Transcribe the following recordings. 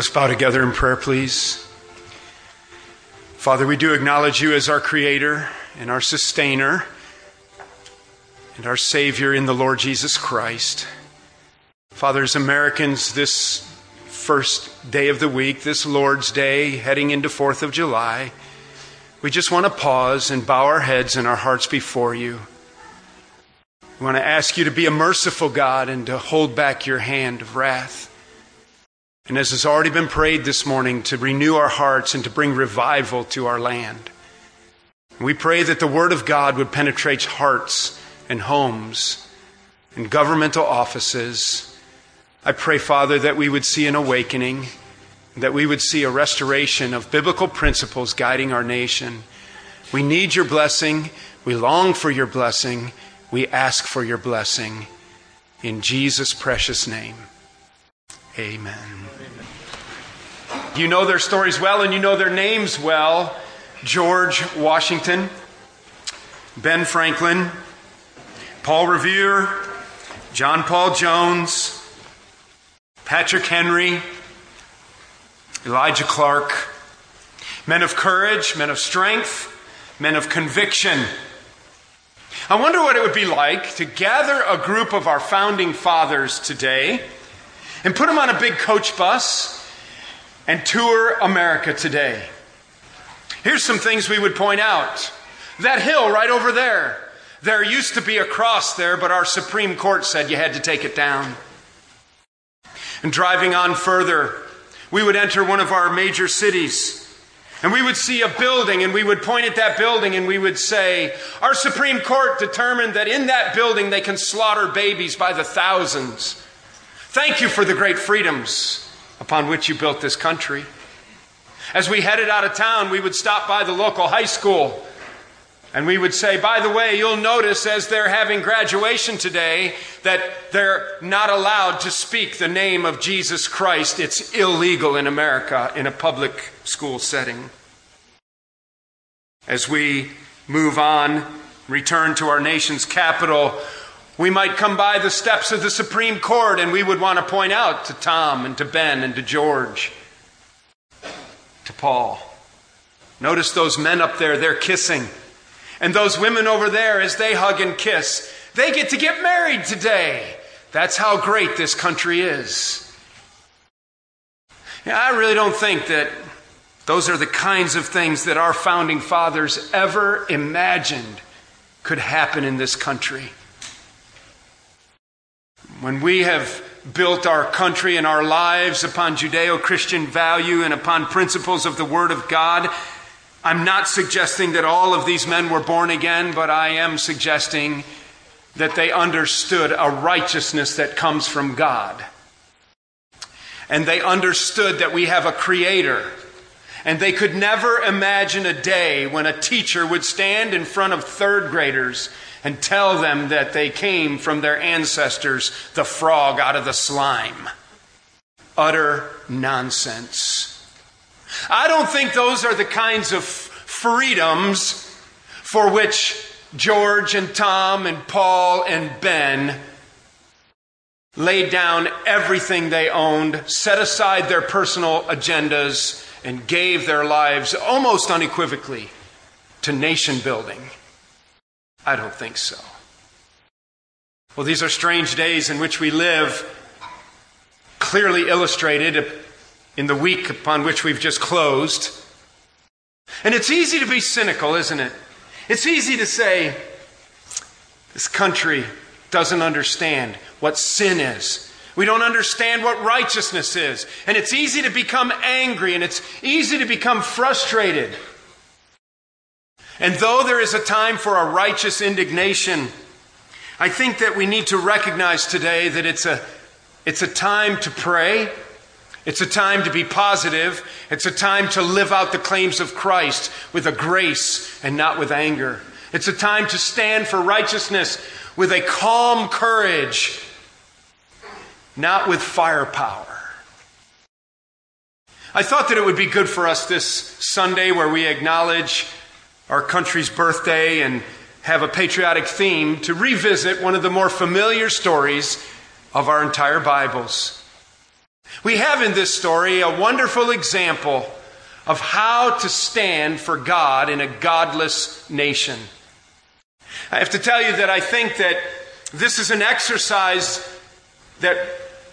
Let's bow together in prayer, please. Father, we do acknowledge you as our Creator and our Sustainer and our Savior in the Lord Jesus Christ. Father, as Americans, this first day of the week, this Lord's Day, heading into 4th of July, we just want to pause and bow our heads and our hearts before you. We want to ask you to be a merciful God and to hold back your hand of wrath. And as has already been prayed this morning, to renew our hearts and to bring revival to our land. We pray that the Word of God would penetrate hearts and homes and governmental offices. I pray, Father, that we would see an awakening, that we would see a restoration of biblical principles guiding our nation. We need your blessing. We long for your blessing. We ask for your blessing. In Jesus' precious name. Amen. You know their stories well and you know their names well. George Washington, Ben Franklin, Paul Revere, John Paul Jones, Patrick Henry, Elijah Clark. Men of courage, men of strength, men of conviction. I wonder what it would be like to gather a group of our founding fathers today and put them on a big coach bus and tour America today. Here's some things we would point out. That hill right over there. There used to be a cross there, but our Supreme Court said you had to take it down. And driving on further, we would enter one of our major cities. And we would see a building and we would point at that building and we would say, Our Supreme Court determined that in that building they can slaughter babies by the thousands. Thank you for the great freedoms upon which you built this country. As we headed out of town, we would stop by the local high school and we would say, by the way, you'll notice as they're having graduation today that they're not allowed to speak the name of Jesus Christ. It's illegal in America in a public school setting. As we move on, return to our nation's capital, we might come by the steps of the Supreme Court and we would want to point out to Tom and to Ben and to George, to Paul. Notice those men up there, they're kissing. And those women over there, as they hug and kiss, they get to get married today. That's how great this country is. Yeah, I really don't think that those are the kinds of things that our founding fathers ever imagined could happen in this country. When we have built our country and our lives upon Judeo Christian value and upon principles of the Word of God, I'm not suggesting that all of these men were born again, but I am suggesting that they understood a righteousness that comes from God. And they understood that we have a creator. And they could never imagine a day when a teacher would stand in front of third graders and tell them that they came from their ancestors, the frog out of the slime. Utter nonsense. I don't think those are the kinds of freedoms for which George and Tom and Paul and Ben laid down everything they owned, set aside their personal agendas, and gave their lives almost unequivocally to nation building. I don't think so. Well, these are strange days in which we live, clearly illustrated in the week upon which we've just closed. And it's easy to be cynical, isn't it? It's easy to say, this country doesn't understand what sin is. We don't understand what righteousness is. And it's easy to become angry and it's easy to become frustrated. And though there is a time for a righteous indignation, I think that we need to recognize today that it's a, it's a time to pray. It's a time to be positive. It's a time to live out the claims of Christ with a grace and not with anger. It's a time to stand for righteousness with a calm courage, not with firepower. I thought that it would be good for us this Sunday where we acknowledge our country's birthday and have a patriotic theme to revisit one of the more familiar stories of our entire Bibles. We have in this story a wonderful example of how to stand for God in a godless nation. I have to tell you that I think that this is an exercise that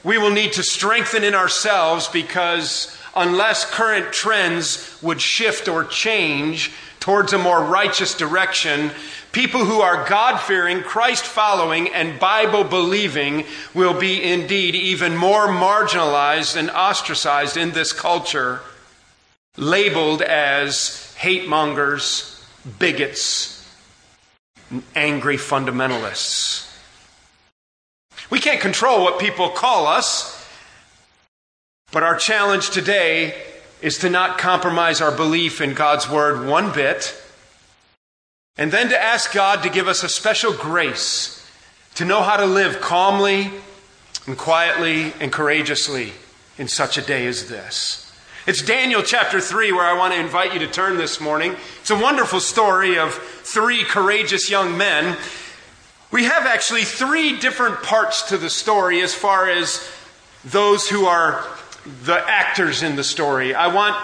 we will need to strengthen in ourselves because unless current trends would shift or change towards a more righteous direction, people who are God fearing, Christ following, and Bible believing will be indeed even more marginalized and ostracized in this culture, labeled as hate mongers, bigots, angry fundamentalists. We can't control what people call us, but our challenge today is to not compromise our belief in God's Word one bit, and then to ask God to give us a special grace to know how to live calmly and quietly and courageously in such a day as this. It's Daniel chapter 3 where I want to invite you to turn this morning. It's a wonderful story of three courageous young men. We have actually three different parts to the story as far as those who are the actors in the story. I want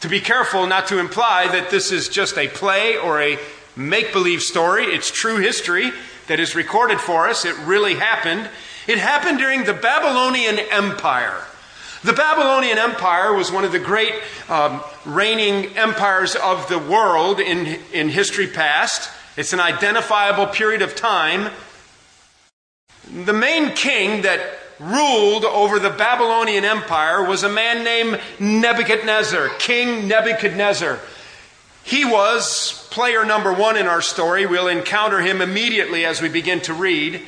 to be careful not to imply that this is just a play or a make believe story. It's true history that is recorded for us. It really happened. It happened during the Babylonian Empire. The Babylonian Empire was one of the great um, reigning empires of the world in, in history past. It's an identifiable period of time. The main king that ruled over the Babylonian Empire was a man named Nebuchadnezzar, King Nebuchadnezzar. He was player number one in our story. We'll encounter him immediately as we begin to read.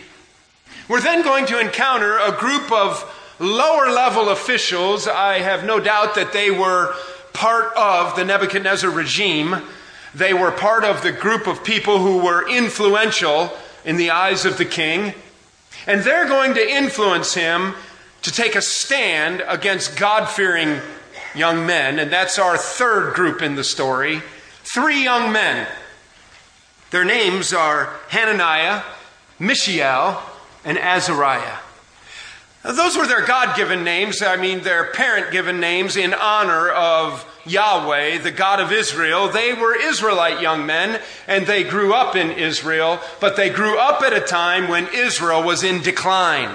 We're then going to encounter a group of lower level officials. I have no doubt that they were part of the Nebuchadnezzar regime. They were part of the group of people who were influential in the eyes of the king. And they're going to influence him to take a stand against God fearing young men. And that's our third group in the story. Three young men. Their names are Hananiah, Mishael, and Azariah. Those were their God given names, I mean, their parent given names in honor of Yahweh, the God of Israel. They were Israelite young men, and they grew up in Israel, but they grew up at a time when Israel was in decline.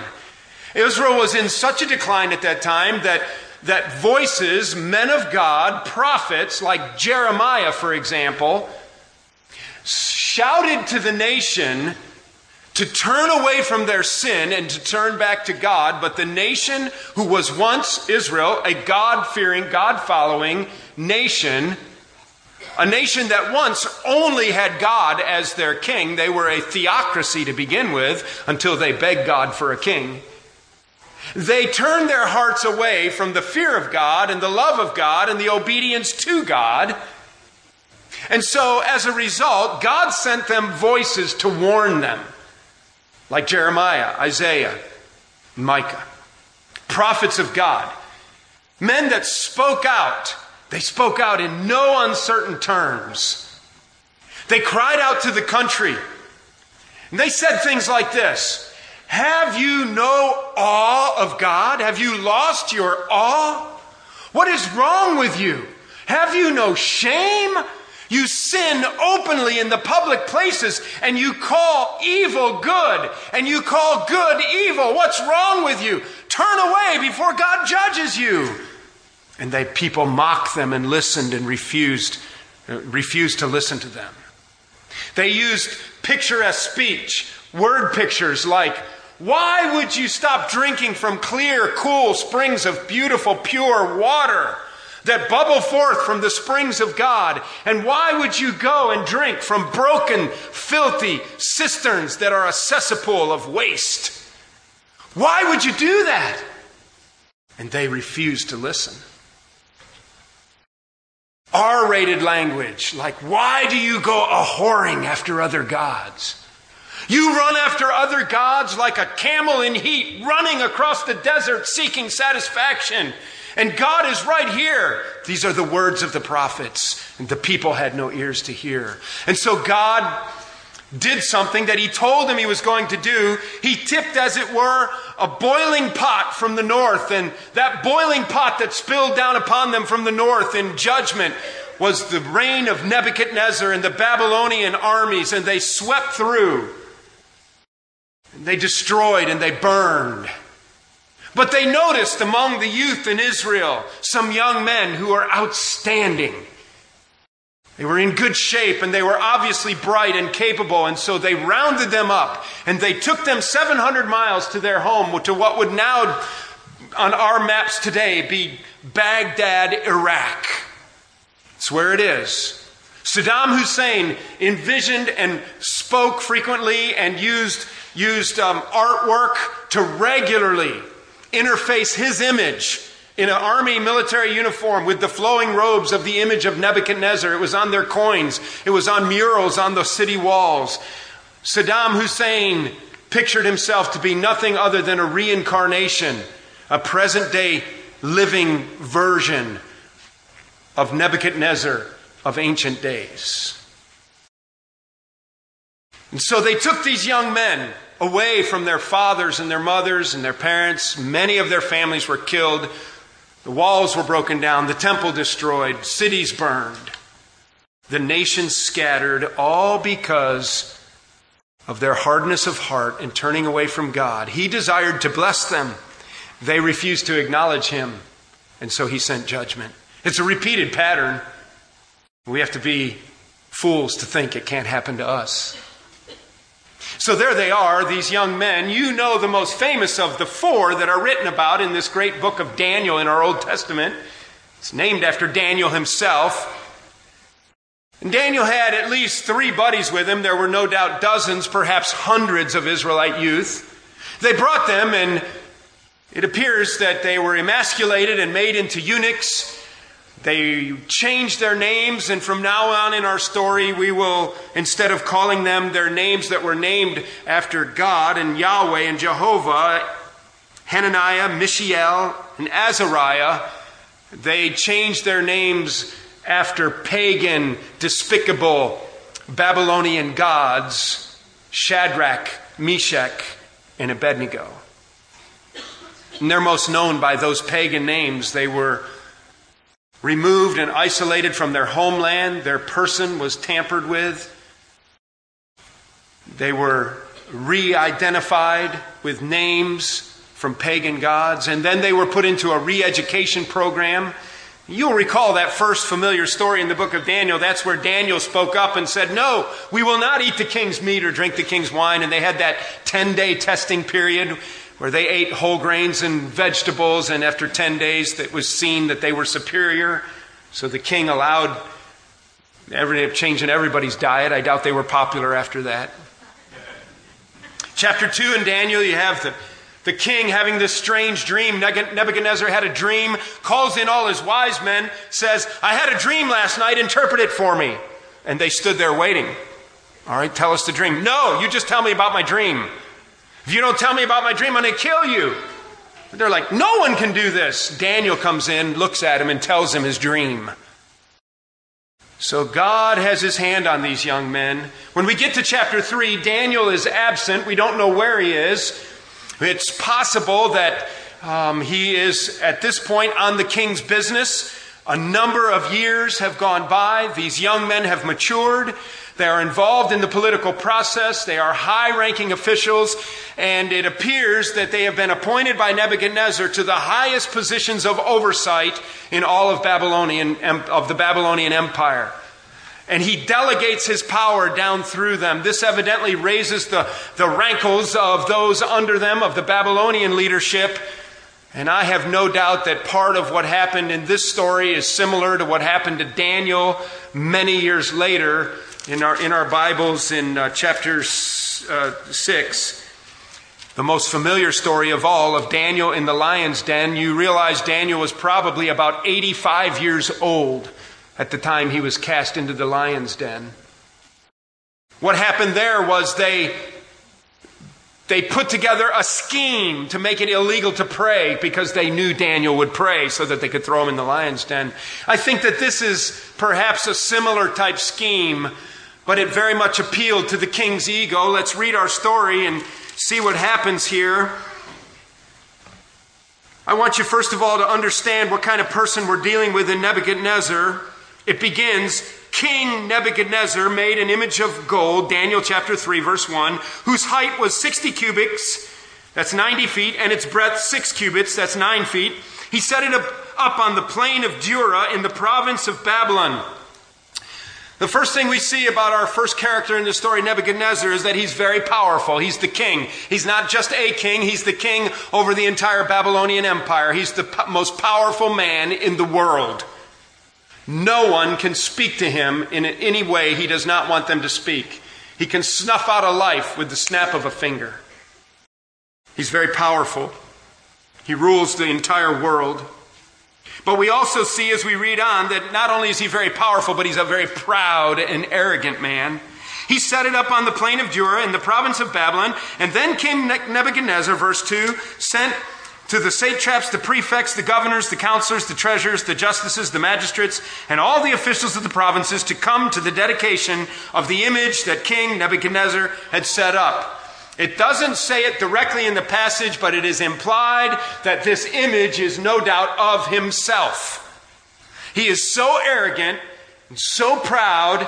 Israel was in such a decline at that time that, that voices, men of God, prophets like Jeremiah, for example, shouted to the nation to turn away from their sin and to turn back to God, but the nation who was once Israel, a God fearing, God following nation, a nation that once only had God as their king, they were a theocracy to begin with until they begged God for a king. They turned their hearts away from the fear of God and the love of God and the obedience to God. And so, as a result, God sent them voices to warn them like Jeremiah, Isaiah, Micah, prophets of God, men that spoke out. They spoke out in no uncertain terms. They cried out to the country. And they said things like this Have you no awe of God? Have you lost your awe? What is wrong with you? Have you no shame? You sin openly in the public places and you call evil good and you call good evil. What's wrong with you? Turn away before God judges you. And they people mocked them and listened and refused uh, refused to listen to them. They used picturesque speech, word pictures like why would you stop drinking from clear, cool springs of beautiful, pure water? That bubble forth from the springs of God. And why would you go and drink from broken, filthy cisterns that are a cesspool of waste? Why would you do that? And they refused to listen. R rated language, like, why do you go a whoring after other gods? You run after other gods like a camel in heat, running across the desert seeking satisfaction. And God is right here. These are the words of the prophets, and the people had no ears to hear. And so God did something that he told him he was going to do. He tipped, as it were, a boiling pot from the north, and that boiling pot that spilled down upon them from the north in judgment was the reign of Nebuchadnezzar and the Babylonian armies, and they swept through. They destroyed and they burned. But they noticed among the youth in Israel some young men who are outstanding. They were in good shape and they were obviously bright and capable, and so they rounded them up and they took them 700 miles to their home, to what would now, on our maps today, be Baghdad, Iraq. It's where it is. Saddam Hussein envisioned and spoke frequently and used, used um, artwork to regularly interface his image in an army military uniform with the flowing robes of the image of Nebuchadnezzar. It was on their coins, it was on murals on the city walls. Saddam Hussein pictured himself to be nothing other than a reincarnation, a present day living version of Nebuchadnezzar of ancient days. And so they took these young men away from their fathers and their mothers and their parents. Many of their families were killed. The walls were broken down, the temple destroyed, cities burned, the nations scattered, all because of their hardness of heart and turning away from God. He desired to bless them. They refused to acknowledge him, and so he sent judgment. It's a repeated pattern. We have to be fools to think it can't happen to us. So there they are, these young men. You know the most famous of the four that are written about in this great book of Daniel in our Old Testament. It's named after Daniel himself. And Daniel had at least three buddies with him. There were no doubt dozens, perhaps hundreds of Israelite youth. They brought them, and it appears that they were emasculated and made into eunuchs they changed their names, and from now on in our story, we will, instead of calling them their names that were named after God and Yahweh and Jehovah, Hananiah, Mishael, and Azariah, they changed their names after pagan, despicable Babylonian gods, Shadrach, Meshach, and Abednego. And they're most known by those pagan names. They were removed and isolated from their homeland. Their person was tampered with. They were re identified with names from pagan gods, and then they were put into a re education program. You'll recall that first familiar story in the book of Daniel. That's where Daniel spoke up and said, No, we will not eat the king's meat or drink the king's wine. And they had that 10 day testing period where they ate whole grains and vegetables, and after 10 days, it was seen that they were superior. So the king allowed every, changing everybody's diet. I doubt they were popular after that. Chapter 2 in Daniel, you have the, the king having this strange dream. Nebuchadnezzar had a dream, calls in all his wise men, says, I had a dream last night, interpret it for me. And they stood there waiting. All right, tell us the dream. No, you just tell me about my dream. If you don't tell me about my dream, I'm going to kill you. they're like, no one can do this. Daniel comes in, looks at him, and tells him his dream. So God has his hand on these young men. When we get to chapter 3, Daniel is absent. We don't know where he is. It's possible that um, he is at this point on the king's business. A number of years have gone by. These young men have matured. They are involved in the political process. They are high ranking officials. And it appears that they have been appointed by Nebuchadnezzar to the highest positions of oversight in all of Babylonian, of the Babylonian Empire. And he delegates his power down through them. This evidently raises the, the rankles of those under them, of the Babylonian leadership. And I have no doubt that part of what happened in this story is similar to what happened to Daniel many years later in our, in our Bibles in uh, chapter uh, 6, the most familiar story of all of Daniel in the lion's den, you realize Daniel was probably about 85 years old at the time he was cast into the lion's den. What happened there was they they put together a scheme to make it illegal to pray because they knew Daniel would pray so that they could throw him in the lion's den. I think that this is perhaps a similar type scheme but it very much appealed to the king's ego. Let's read our story and see what happens here. I want you, first of all, to understand what kind of person we're dealing with in Nebuchadnezzar. It begins King Nebuchadnezzar made an image of gold, Daniel chapter 3, verse 1, whose height was 60 cubits, that's 90 feet, and its breadth 6 cubits, that's 9 feet. He set it up, on the plain of Dura in the province of Babylon. The first thing we see about our first character in the story, Nebuchadnezzar, is that he's very powerful. He's the king. He's not just a king, he's the king over the entire Babylonian Empire. He's the most powerful man in the world. No one can speak to him in any way he does not want them to speak. He can snuff out a life with the snap of a finger. He's very powerful. He rules the entire world. But we also see as we read on that not only is he very powerful, but he's a very proud and arrogant man. He set it up on the plain of Dura in the province of Babylon, and then King Nebuchadnezzar, verse 2, sent to the satraps, the prefects, the governors, the counselors, the treasurers, the justices, the magistrates, and all the officials of the provinces to come to the dedication of the image that King Nebuchadnezzar had set up. It doesn't say it directly in the passage, but it is implied that this image is no doubt of himself. He is so arrogant and so proud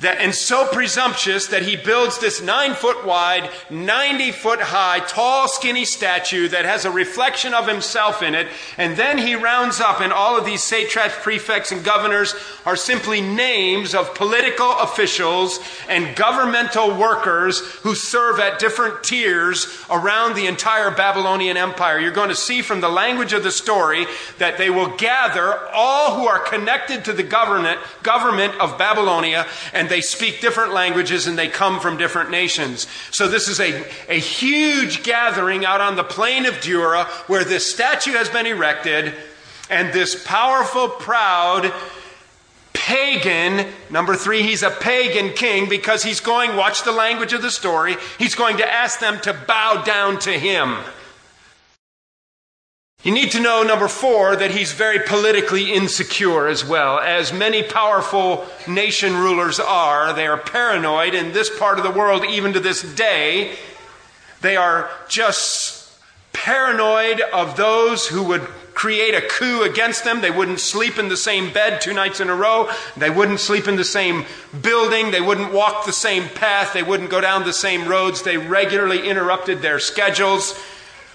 that, and so presumptuous that he builds this nine foot wide, 90 foot high, tall, skinny statue that has a reflection of himself in it. And then he rounds up, and all of these satraps, prefects, and governors are simply names of political officials and governmental workers who serve at different tiers around the entire Babylonian Empire. You're going to see from the language of the story that they will gather all who are connected to the government, government of Babylonia and they speak different languages and they come from different nations. So this is a, a huge gathering out on the plain of Dura where this statue has been erected and this powerful, proud, pagan, number three, he's a pagan king because he's going, watch the language of the story, he's going to ask them to bow down to him. You need to know, number four, that he's very politically insecure as well. As many powerful nation rulers are, they are paranoid in this part of the world, even to this day. They are just paranoid of those who would create a coup against them. They wouldn't sleep in the same bed two nights in a row. They wouldn't sleep in the same building. They wouldn't walk the same path. They wouldn't go down the same roads. They regularly interrupted their schedules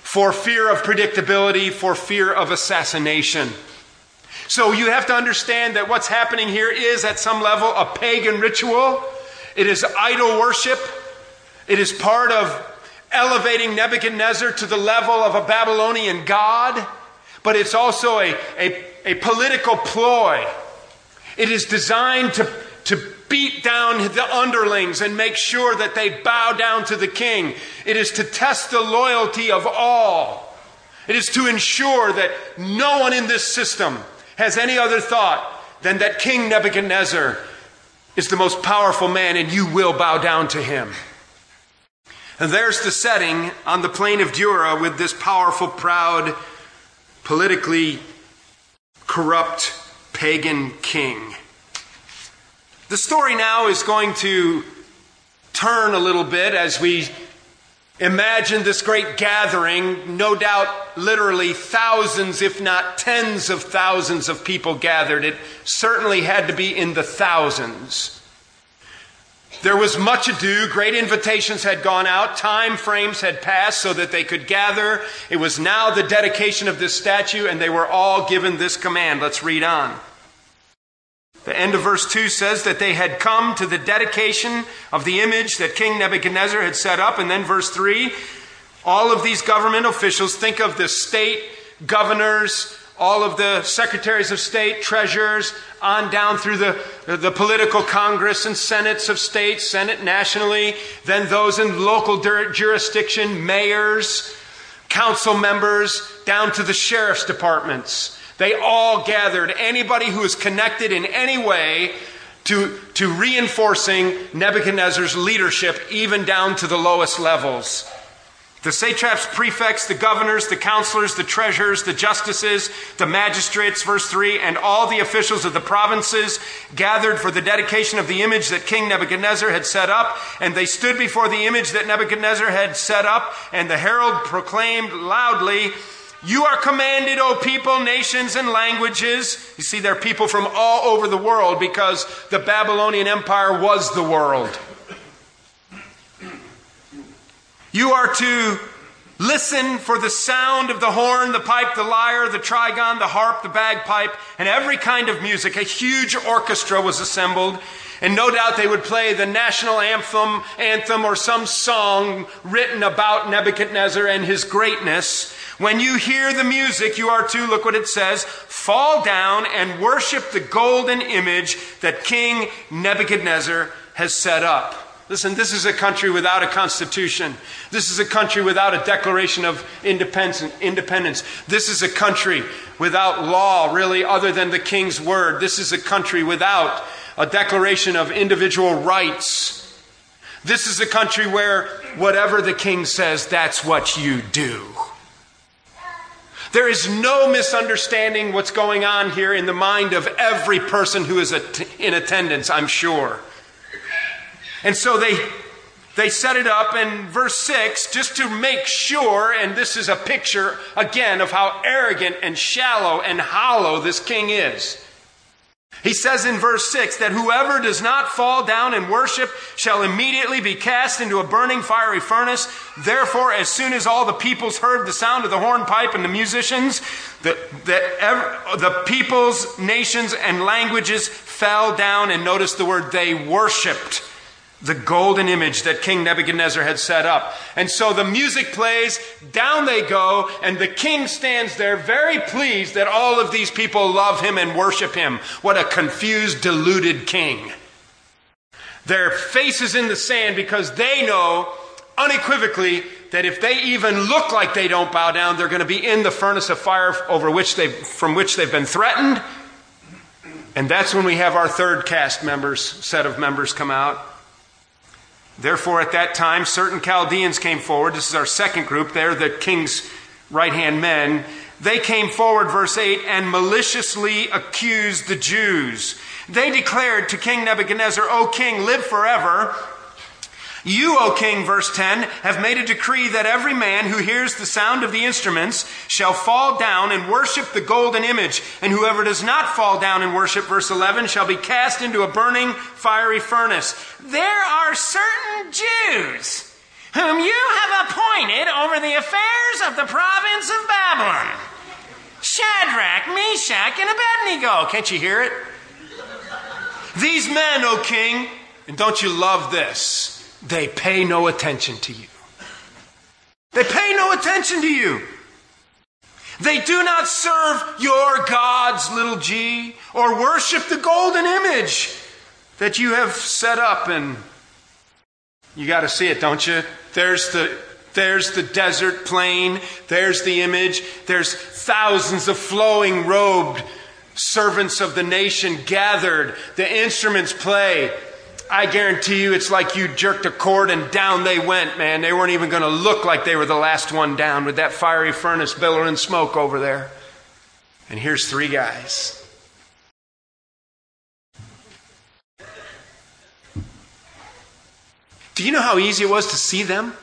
for fear of predictability, for fear of assassination. So you have to understand that what's happening here is, at some level, a pagan ritual. It is idol worship. It is part of elevating Nebuchadnezzar to the level of a Babylonian god. But it's also a, a, a political ploy. It is designed to, to beat down the underlings and make sure that they bow down to the king. It is to test the loyalty of all. It is to ensure that no one in this system has any other thought than that King Nebuchadnezzar is the most powerful man and you will bow down to him. And there's the setting on the plain of Dura with this powerful, proud, politically corrupt pagan king. The story now is going to turn a little bit as we imagine this great gathering. No doubt, literally thousands, if not tens of thousands of people gathered. It certainly had to be in the thousands. There was much ado. Great invitations had gone out. Time frames had passed so that they could gather. It was now the dedication of this statue, and they were all given this command. Let's read on. The end of verse 2 says that they had come to the dedication of the image that King Nebuchadnezzar had set up. And then verse 3 all of these government officials, think of the state governors, all of the secretaries of state, treasurers, on down through the, the political congress and senates of states, senate nationally, then those in local jurisdiction, mayors, council members, down to the sheriff's departments. They all gathered anybody who was connected in any way to, to reinforcing Nebuchadnezzar's leadership, even down to the lowest levels. The satraps, prefects, the governors, the counselors, the treasurers, the justices, the magistrates, verse 3, and all the officials of the provinces gathered for the dedication of the image that King Nebuchadnezzar had set up. And they stood before the image that Nebuchadnezzar had set up, and the herald proclaimed loudly, You are commanded, O people, nations, and languages. You see, there are people from all over the world because the Babylonian Empire was the world. You are to listen for the sound of the horn, the pipe, the lyre, the trigon, the harp, the bagpipe, and every kind of music. A huge orchestra was assembled. And no doubt they would play the national anthem, anthem or some song written about Nebuchadnezzar and his greatness. When you hear the music, you are to, look what it says, fall down and worship the golden image that King Nebuchadnezzar has set up. Listen, this is a country without a constitution. This is a country without a declaration of independence. This is a country without law, really, other than the king's word. This is a country without a declaration of individual rights. This is a country where whatever the king says, that's what you do. There is no misunderstanding what's going on here in the mind of every person who is in attendance, I'm sure. And so they they set it up in verse 6 just to make sure, and this is a picture again of how arrogant and shallow and hollow this king is. He says in verse 6 that whoever does not fall down and worship shall immediately be cast into a burning fiery furnace. Therefore, as soon as all the peoples heard the sound of the hornpipe and the musicians, the, the, the peoples, nations, and languages fell down and notice the word they worshiped the golden image that King Nebuchadnezzar had set up. And so the music plays, down they go, and the king stands there very pleased that all of these people love him and worship him. What a confused, deluded king. Their faces in the sand because they know unequivocally that if they even look like they don't bow down, they're going to be in the furnace of fire over which they from which they've been threatened. And that's when we have our third cast members, set of members come out. Therefore, at that time, certain Chaldeans came forward. This is our second group. They're the king's right hand men. They came forward, verse 8, and maliciously accused the Jews. They declared to King Nebuchadnezzar, O king, live forever. You, O king, verse 10, have made a decree that every man who hears the sound of the instruments shall fall down and worship the golden image, and whoever does not fall down and worship, verse 11, shall be cast into a burning fiery furnace. There are certain Jews whom you have appointed over the affairs of the province of Babylon. Shadrach, Meshach, and Abednego. Can't you hear it? These men, O king, and don't you love this? They pay no attention to you. They pay no attention to you. They do not serve your gods, little g, or worship the golden image that you have set up. And you got to see it, don't you? There's the, there's the desert plain. There's the image. There's thousands of flowing robed servants of the nation gathered. The instruments play. I guarantee you it's like you jerked a cord and down they went, man. They weren't even going to look like they were the last one down with that fiery furnace billowing smoke over there. And here's three guys. Do you know how easy it was to see them?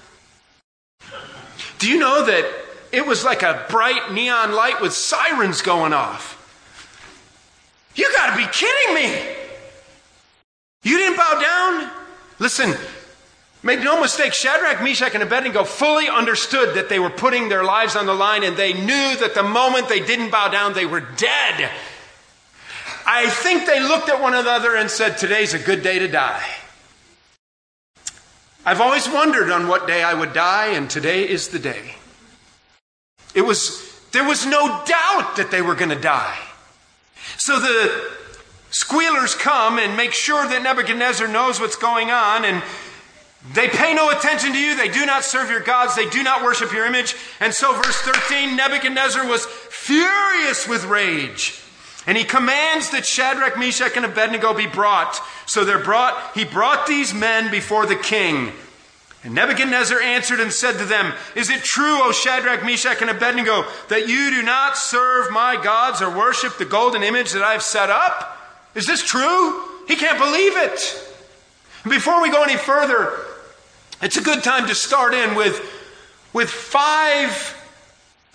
Do you know that it was like a bright neon light with sirens going off? You got to be kidding me! You didn't bow down? Listen, make no mistake, Shadrach, Meshach, and Abednego fully understood that they were putting their lives on the line and they knew that the moment they didn't bow down, they were dead. I think they looked at one another and said, Today's a good day to die. I've always wondered on what day I would die, and today is the day. It was, there was no doubt that they were going to die. So the Squealers come and make sure that Nebuchadnezzar knows what's going on, and they pay no attention to you. They do not serve your gods. They do not worship your image. And so, verse 13 Nebuchadnezzar was furious with rage. And he commands that Shadrach, Meshach, and Abednego be brought. So they're brought, he brought these men before the king. And Nebuchadnezzar answered and said to them, Is it true, O Shadrach, Meshach, and Abednego, that you do not serve my gods or worship the golden image that I have set up? Is this true? He can't believe it. Before we go any further, it's a good time to start in with, with five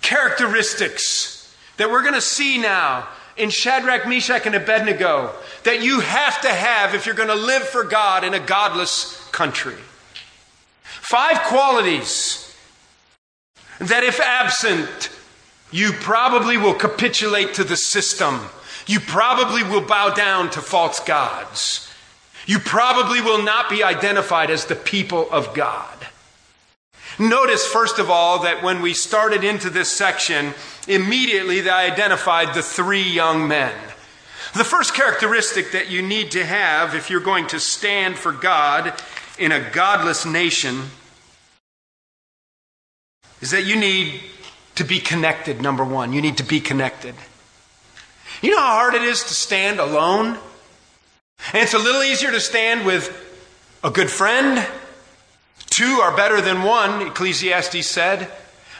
characteristics that we're going to see now in Shadrach, Meshach, and Abednego that you have to have if you're going to live for God in a godless country. Five qualities that, if absent, you probably will capitulate to the system. You probably will bow down to false gods. You probably will not be identified as the people of God. Notice, first of all, that when we started into this section, immediately they identified the three young men. The first characteristic that you need to have if you're going to stand for God in a godless nation is that you need to be connected, number one. You need to be connected. You know how hard it is to stand alone? And it's a little easier to stand with a good friend. Two are better than one, Ecclesiastes said.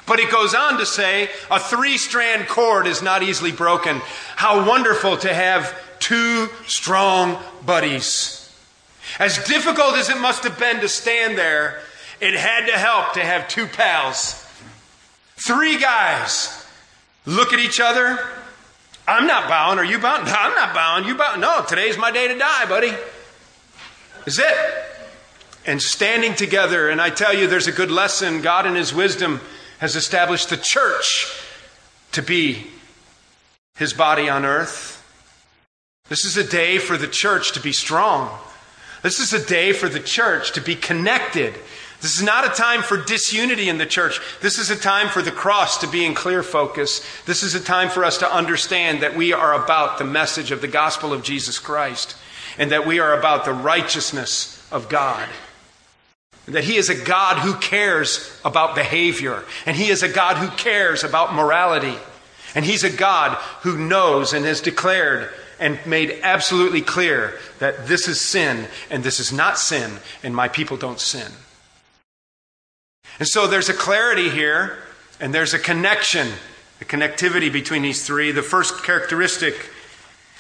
But it goes on to say a three strand cord is not easily broken. How wonderful to have two strong buddies. As difficult as it must have been to stand there, it had to help to have two pals. Three guys look at each other. I'm not bowing. Are you bowing? No, I'm not bowing. You bowing? No, today's my day to die, buddy. Is it? And standing together, and I tell you, there's a good lesson. God, in His wisdom, has established the church to be His body on earth. This is a day for the church to be strong. This is a day for the church to be connected. This is not a time for disunity in the church. This is a time for the cross to be in clear focus. This is a time for us to understand that we are about the message of the gospel of Jesus Christ and that we are about the righteousness of God. That He is a God who cares about behavior, and He is a God who cares about morality, and He's a God who knows and has declared and made absolutely clear that this is sin and this is not sin, and my people don't sin. And so there's a clarity here, and there's a connection, a connectivity between these three. The first characteristic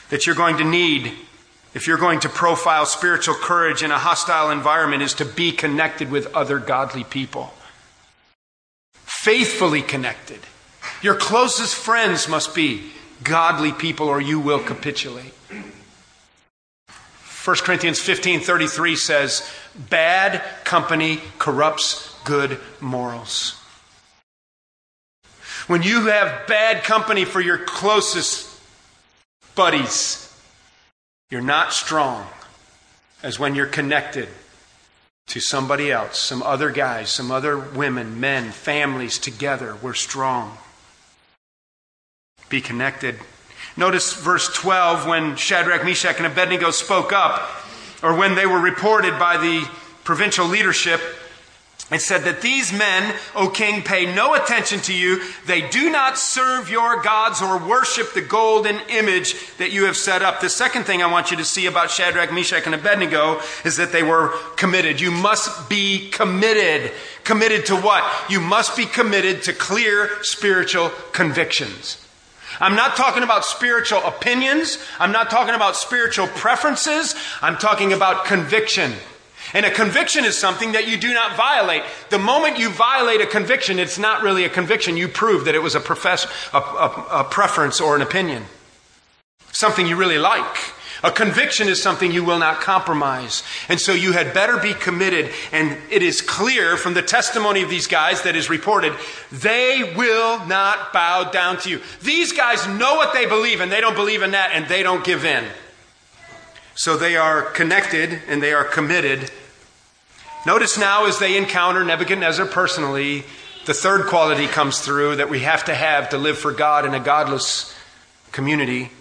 that you're going to need if you're going to profile spiritual courage in a hostile environment is to be connected with other godly people. Faithfully connected. Your closest friends must be godly people or you will capitulate. 1 Corinthians 15:33 says, "Bad company corrupts good morals." When you have bad company for your closest buddies, you're not strong as when you're connected to somebody else, some other guys, some other women, men, families together. We're strong be connected. Notice verse 12 when Shadrach, Meshach, and Abednego spoke up, or when they were reported by the provincial leadership. It said that these men, O king, pay no attention to you. They do not serve your gods or worship the golden image that you have set up. The second thing I want you to see about Shadrach, Meshach, and Abednego is that they were committed. You must be committed. Committed to what? You must be committed to clear spiritual convictions. I'm not talking about spiritual opinions. I'm not talking about spiritual preferences. I'm talking about conviction. And a conviction is something that you do not violate. The moment you violate a conviction, it's not really a conviction. You prove that it was a, profess, a, a, a preference or an opinion. Something you really like. A conviction is something you will not compromise. And so you had better be committed. And it is clear from the testimony of these guys that is reported, they will not bow down to you. These guys know what they believe and they don't believe in that and they don't give in. So they are connected and they are committed. Notice now as they encounter Nebuchadnezzar personally, the third quality comes through that we have to have to live for God in a godless community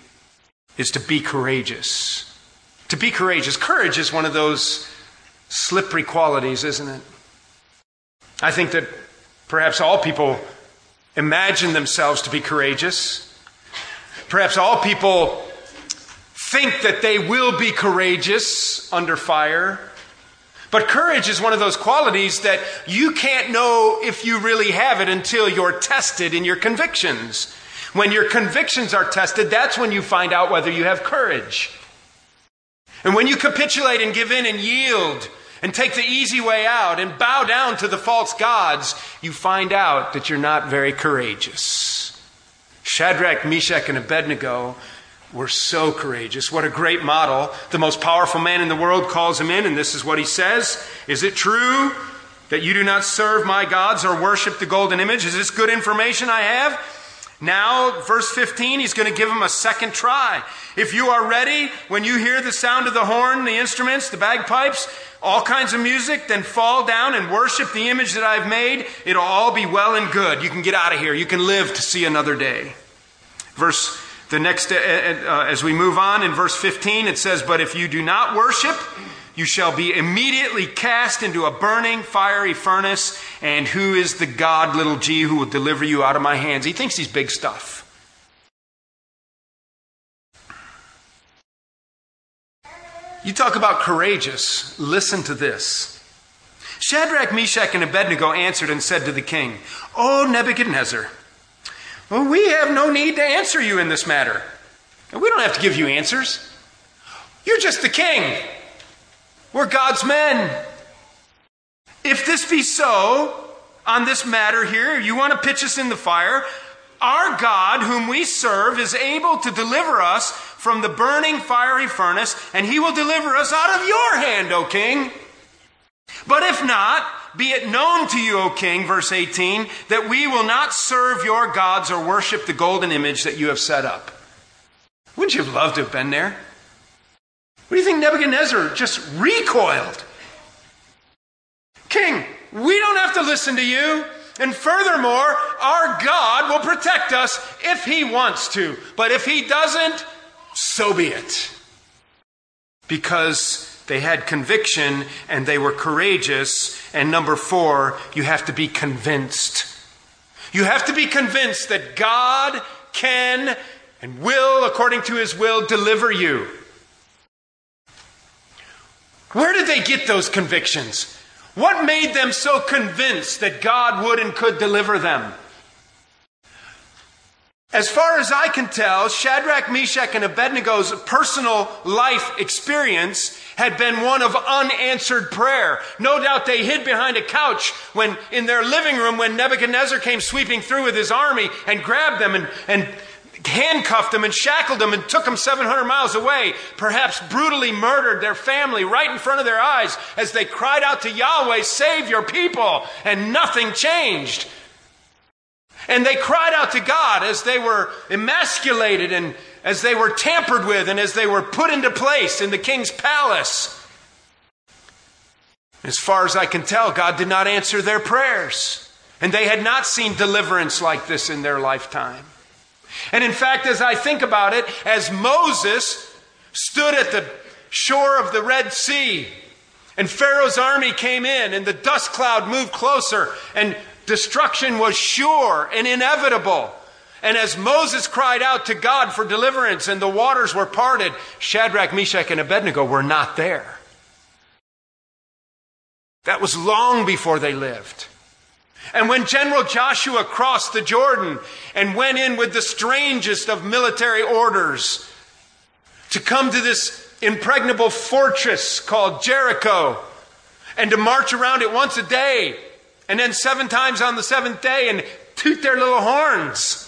is to be courageous. To be courageous. Courage is one of those slippery qualities, isn't it? I think that perhaps all people imagine themselves to be courageous. Perhaps all people think that they will be courageous under fire. But courage is one of those qualities that you can't know if you really have it until you're tested in your convictions. When your convictions are tested, that's when you find out whether you have courage. And when you capitulate and give in and yield and take the easy way out and bow down to the false gods, you find out that you're not very courageous. Shadrach, Meshach, and Abednego were so courageous. What a great model. The most powerful man in the world calls him in, and this is what he says Is it true that you do not serve my gods or worship the golden image? Is this good information I have? Now, verse 15, he's going to give him a second try. If you are ready, when you hear the sound of the horn, the instruments, the bagpipes, all kinds of music, then fall down and worship the image that I've made. It'll all be well and good. You can get out of here. You can live to see another day. Verse the next, uh, uh, uh, as we move on in verse 15, it says, But if you do not worship, you shall be immediately cast into a burning, fiery furnace. And who is the God, little g, who will deliver you out of my hands? He thinks he's big stuff. You talk about courageous. Listen to this. Shadrach, Meshach, and Abednego answered and said to the king, O Nebuchadnezzar, well, we have no need to answer you in this matter. And We don't have to give you answers. You're just the king. We're God's men. If this be so, on this matter here, you want to pitch us in the fire, our God, whom we serve, is able to deliver us from the burning fiery furnace, and he will deliver us out of your hand, O king. But if not, be it known to you, O king, verse 18, that we will not serve your gods or worship the golden image that you have set up. Wouldn't you have loved to have been there? What do you think Nebuchadnezzar just recoiled? King, we don't have to listen to you. And furthermore, our God will protect us if he wants to. But if he doesn't, so be it. Because they had conviction and they were courageous. And number four, you have to be convinced. You have to be convinced that God can and will, according to his will, deliver you. Where did they get those convictions? What made them so convinced that God would and could deliver them? As far as I can tell, Shadrach, Meshach, and Abednego's personal life experience had been one of unanswered prayer. No doubt they hid behind a couch when, in their living room, when Nebuchadnezzar came sweeping through with his army and grabbed them and, and handcuffed them and shackled them and took them 700 miles away, perhaps brutally murdered their family right in front of their eyes as they cried out to Yahweh, save your people, and nothing changed. And they cried out to God as they were emasculated and as they were tampered with and as they were put into place in the king's palace. As far as I can tell, God did not answer their prayers. And they had not seen deliverance like this in their lifetime. And in fact, as I think about it, as Moses stood at the shore of the Red Sea, and Pharaoh's army came in, and the dust cloud moved closer, and Destruction was sure and inevitable. And as Moses cried out to God for deliverance and the waters were parted, Shadrach, Meshach, and Abednego were not there. That was long before they lived. And when General Joshua crossed the Jordan and went in with the strangest of military orders to come to this impregnable fortress called Jericho and to march around it once a day and then seven times on the seventh day and toot their little horns.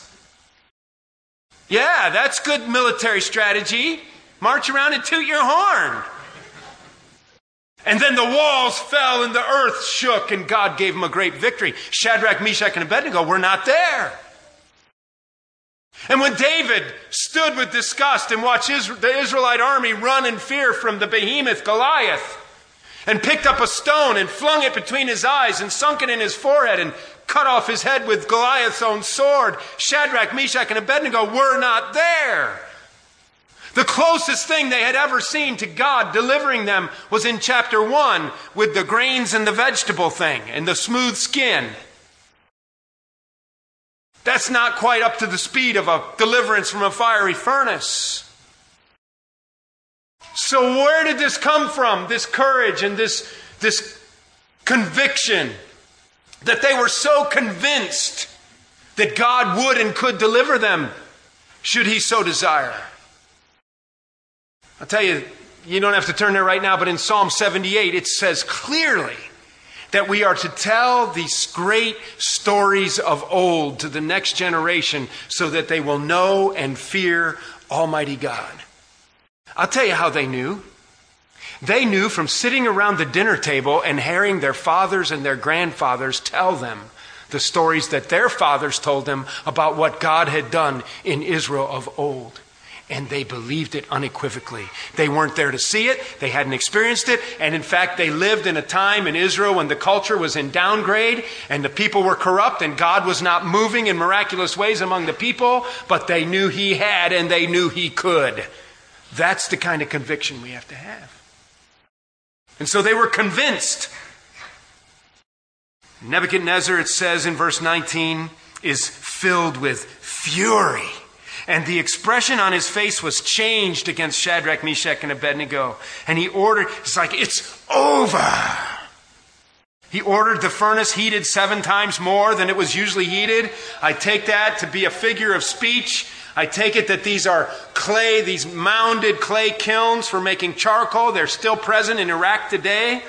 Yeah, that's good military strategy. March around and toot your horn. And then the walls fell and the earth shook, and God gave them a great victory. Shadrach, Meshach, and Abednego were not there. And when David stood with disgust and watched the Israelite army run in fear from the behemoth Goliath, and picked up a stone and flung it between his eyes and sunk it in his forehead and cut off his head with Goliath's own sword. Shadrach, Meshach, and Abednego were not there. The closest thing they had ever seen to God delivering them was in chapter 1 with the grains and the vegetable thing and the smooth skin. That's not quite up to the speed of a deliverance from a fiery furnace. So, where did this come from? This courage and this this conviction that they were so convinced that God would and could deliver them should he so desire. I'll tell you, you don't have to turn there right now, but in Psalm 78, it says clearly that we are to tell these great stories of old to the next generation so that they will know and fear Almighty God. I'll tell you how they knew. They knew from sitting around the dinner table and hearing their fathers and their grandfathers tell them the stories that their fathers told them about what God had done in Israel of old. And they believed it unequivocally. They weren't there to see it, they hadn't experienced it, and in fact, they lived in a time in Israel when the culture was in downgrade and the people were corrupt and God was not moving in miraculous ways among the people, but they knew He had and they knew He could. That's the kind of conviction we have to have. And so they were convinced. Nebuchadnezzar, it says in verse 19, is filled with fury. And the expression on his face was changed against Shadrach, Meshach, and Abednego. And he ordered, it's like, it's over. He ordered the furnace heated seven times more than it was usually heated. I take that to be a figure of speech. I take it that these are clay, these mounded clay kilns for making charcoal. They're still present in Iraq today.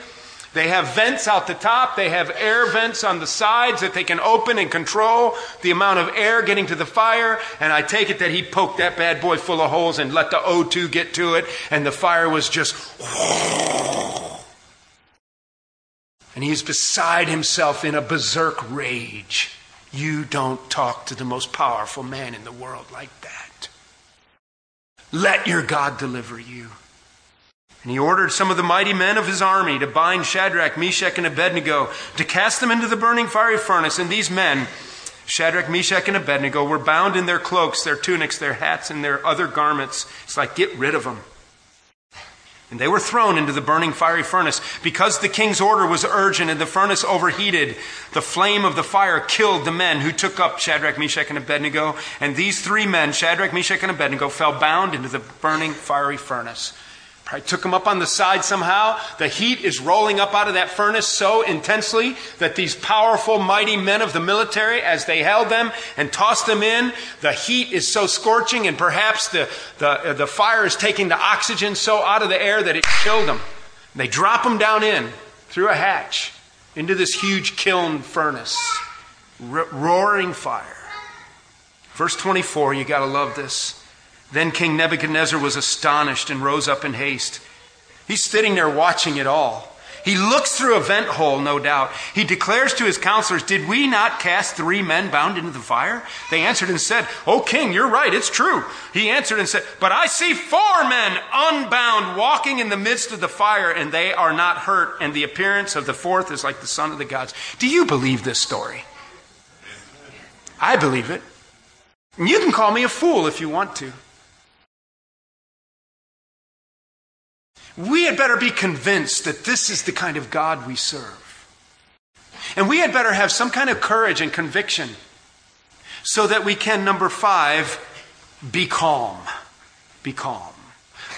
They have vents out the top. They have air vents on the sides that they can open and control the amount of air getting to the fire. And I take it that he poked that bad boy full of holes and let the O2 get to it. And the fire was just. And he's beside himself in a berserk rage. You don't talk to the most powerful man in the world like that. Let your God deliver you. And he ordered some of the mighty men of his army to bind Shadrach, Meshach, and Abednego, to cast them into the burning fiery furnace. And these men, Shadrach, Meshach, and Abednego, were bound in their cloaks, their tunics, their hats, and their other garments. It's like, get rid of them. And they were thrown into the burning fiery furnace. Because the king's order was urgent and the furnace overheated, the flame of the fire killed the men who took up Shadrach, Meshach, and Abednego. And these three men, Shadrach, Meshach, and Abednego, fell bound into the burning fiery furnace. Probably took them up on the side somehow. The heat is rolling up out of that furnace so intensely that these powerful, mighty men of the military, as they held them and tossed them in, the heat is so scorching, and perhaps the, the, uh, the fire is taking the oxygen so out of the air that it killed them. They drop them down in through a hatch into this huge kiln furnace, roaring fire. Verse 24, you got to love this. Then King Nebuchadnezzar was astonished and rose up in haste. He's sitting there watching it all. He looks through a vent hole, no doubt. He declares to his counselors, Did we not cast three men bound into the fire? They answered and said, Oh, king, you're right, it's true. He answered and said, But I see four men unbound walking in the midst of the fire, and they are not hurt, and the appearance of the fourth is like the son of the gods. Do you believe this story? I believe it. You can call me a fool if you want to. We had better be convinced that this is the kind of God we serve. And we had better have some kind of courage and conviction so that we can, number five, be calm. Be calm.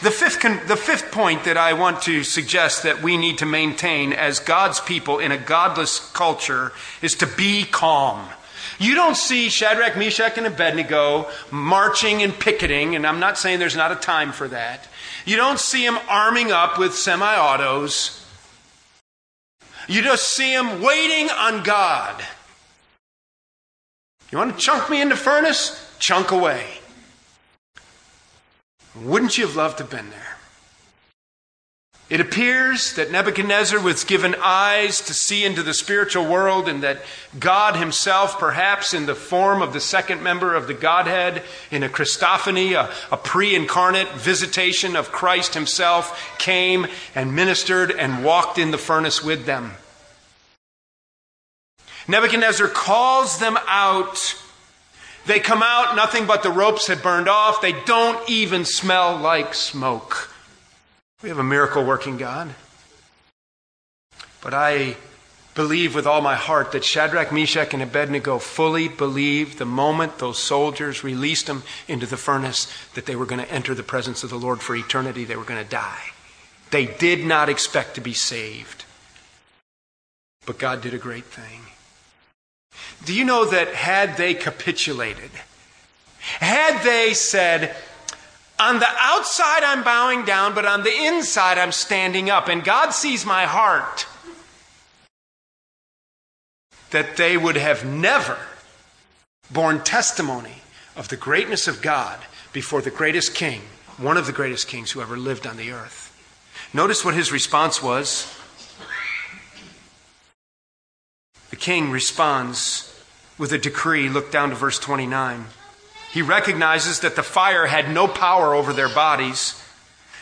The fifth, con- the fifth point that I want to suggest that we need to maintain as God's people in a godless culture is to be calm. You don't see Shadrach, Meshach, and Abednego marching and picketing, and I'm not saying there's not a time for that. You don't see them arming up with semi autos. You just see them waiting on God. You want to chunk me in the furnace? Chunk away. Wouldn't you have loved to have been there? It appears that Nebuchadnezzar was given eyes to see into the spiritual world, and that God Himself, perhaps in the form of the second member of the Godhead, in a Christophany, a, a pre incarnate visitation of Christ Himself, came and ministered and walked in the furnace with them. Nebuchadnezzar calls them out. They come out, nothing but the ropes had burned off. They don't even smell like smoke. We have a miracle working God. But I believe with all my heart that Shadrach, Meshach, and Abednego fully believed the moment those soldiers released them into the furnace that they were going to enter the presence of the Lord for eternity. They were going to die. They did not expect to be saved. But God did a great thing. Do you know that had they capitulated, had they said, on the outside I'm bowing down, but on the inside I'm standing up, and God sees my heart, that they would have never borne testimony of the greatness of God before the greatest king, one of the greatest kings who ever lived on the earth. Notice what his response was. The king responds with a decree. Look down to verse 29. He recognizes that the fire had no power over their bodies.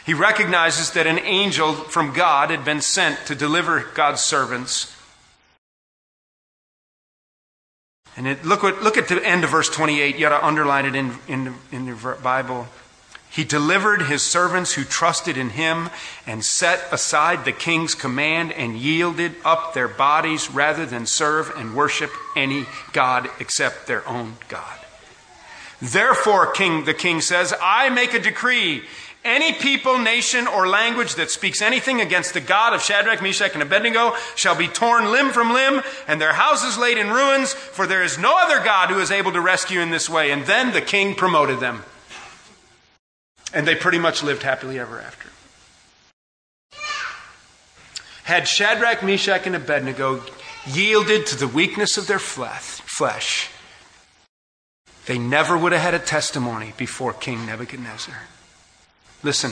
He recognizes that an angel from God had been sent to deliver God's servants. And it, look, what, look at the end of verse 28. You got to underline it in, in, in your Bible. He delivered his servants who trusted in him and set aside the king's command and yielded up their bodies rather than serve and worship any God except their own God. Therefore, king, the king says, I make a decree. Any people, nation, or language that speaks anything against the God of Shadrach, Meshach, and Abednego shall be torn limb from limb, and their houses laid in ruins, for there is no other God who is able to rescue in this way. And then the king promoted them. And they pretty much lived happily ever after. Had Shadrach, Meshach, and Abednego yielded to the weakness of their flesh, they never would have had a testimony before King Nebuchadnezzar. Listen,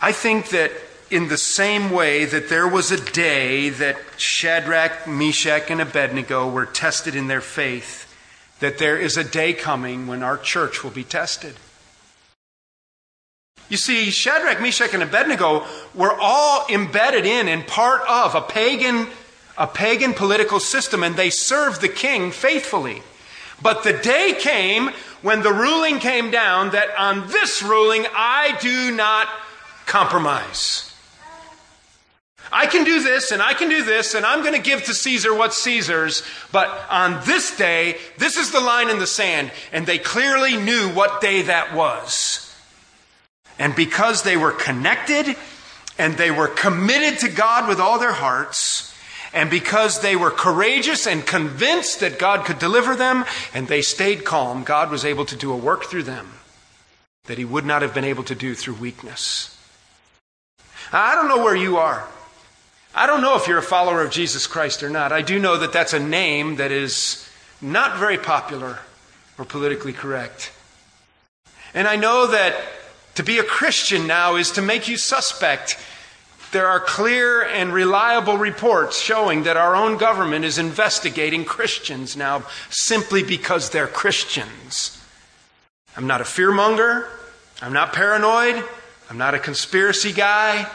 I think that in the same way that there was a day that Shadrach, Meshach, and Abednego were tested in their faith, that there is a day coming when our church will be tested. You see, Shadrach, Meshach, and Abednego were all embedded in and part of a pagan, a pagan political system, and they served the king faithfully. But the day came when the ruling came down that on this ruling I do not compromise. I can do this and I can do this and I'm going to give to Caesar what's Caesar's, but on this day, this is the line in the sand, and they clearly knew what day that was. And because they were connected and they were committed to God with all their hearts, and because they were courageous and convinced that God could deliver them, and they stayed calm, God was able to do a work through them that He would not have been able to do through weakness. I don't know where you are. I don't know if you're a follower of Jesus Christ or not. I do know that that's a name that is not very popular or politically correct. And I know that to be a Christian now is to make you suspect there are clear and reliable reports showing that our own government is investigating Christians now simply because they're Christians. I'm not a fearmonger. I'm not paranoid. I'm not a conspiracy guy.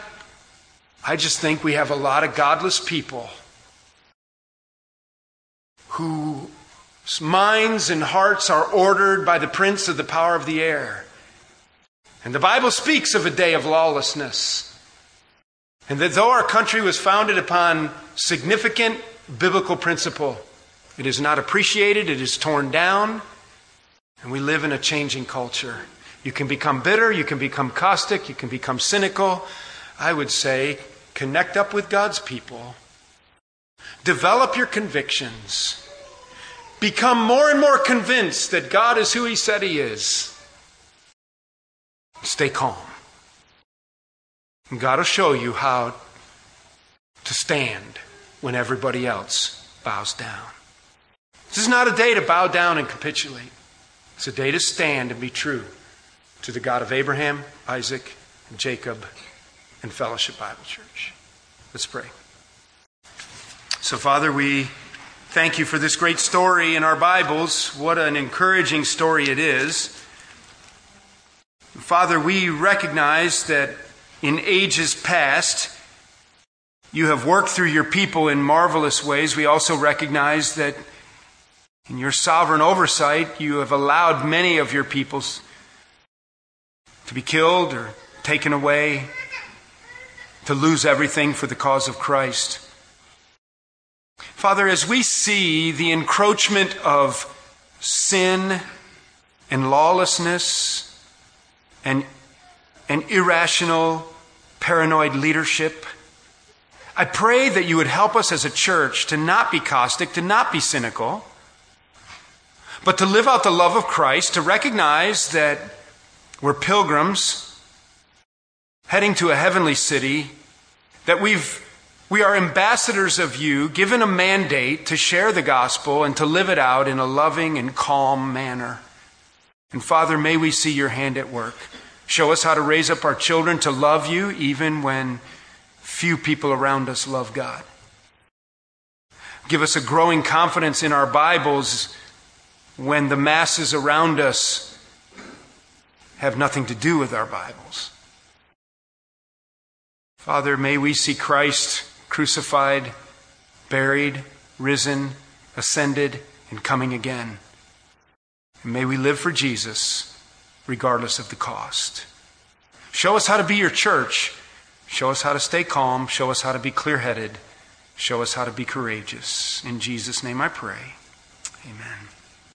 I just think we have a lot of godless people whose minds and hearts are ordered by the prince of the power of the air. And the Bible speaks of a day of lawlessness. And that though our country was founded upon significant biblical principle, it is not appreciated, it is torn down, and we live in a changing culture. You can become bitter, you can become caustic, you can become cynical. I would say, connect up with God's people. Develop your convictions. Become more and more convinced that God is who He said He is. Stay calm. And God will show you how to stand when everybody else bows down. This is not a day to bow down and capitulate. It's a day to stand and be true to the God of Abraham, Isaac, and Jacob, and Fellowship Bible Church. Let's pray. So, Father, we thank you for this great story in our Bibles. What an encouraging story it is. Father, we recognize that in ages past, you have worked through your people in marvelous ways. We also recognize that in your sovereign oversight, you have allowed many of your peoples to be killed or taken away, to lose everything for the cause of Christ. Father, as we see the encroachment of sin and lawlessness and, and irrational paranoid leadership. I pray that you would help us as a church to not be caustic, to not be cynical, but to live out the love of Christ, to recognize that we're pilgrims heading to a heavenly city, that we've we are ambassadors of you, given a mandate to share the gospel and to live it out in a loving and calm manner. And Father, may we see your hand at work. Show us how to raise up our children to love you even when few people around us love God. Give us a growing confidence in our Bibles when the masses around us have nothing to do with our Bibles. Father, may we see Christ crucified, buried, risen, ascended, and coming again. And may we live for Jesus regardless of the cost. Show us how to be your church. Show us how to stay calm. Show us how to be clear headed. Show us how to be courageous. In Jesus' name I pray. Amen.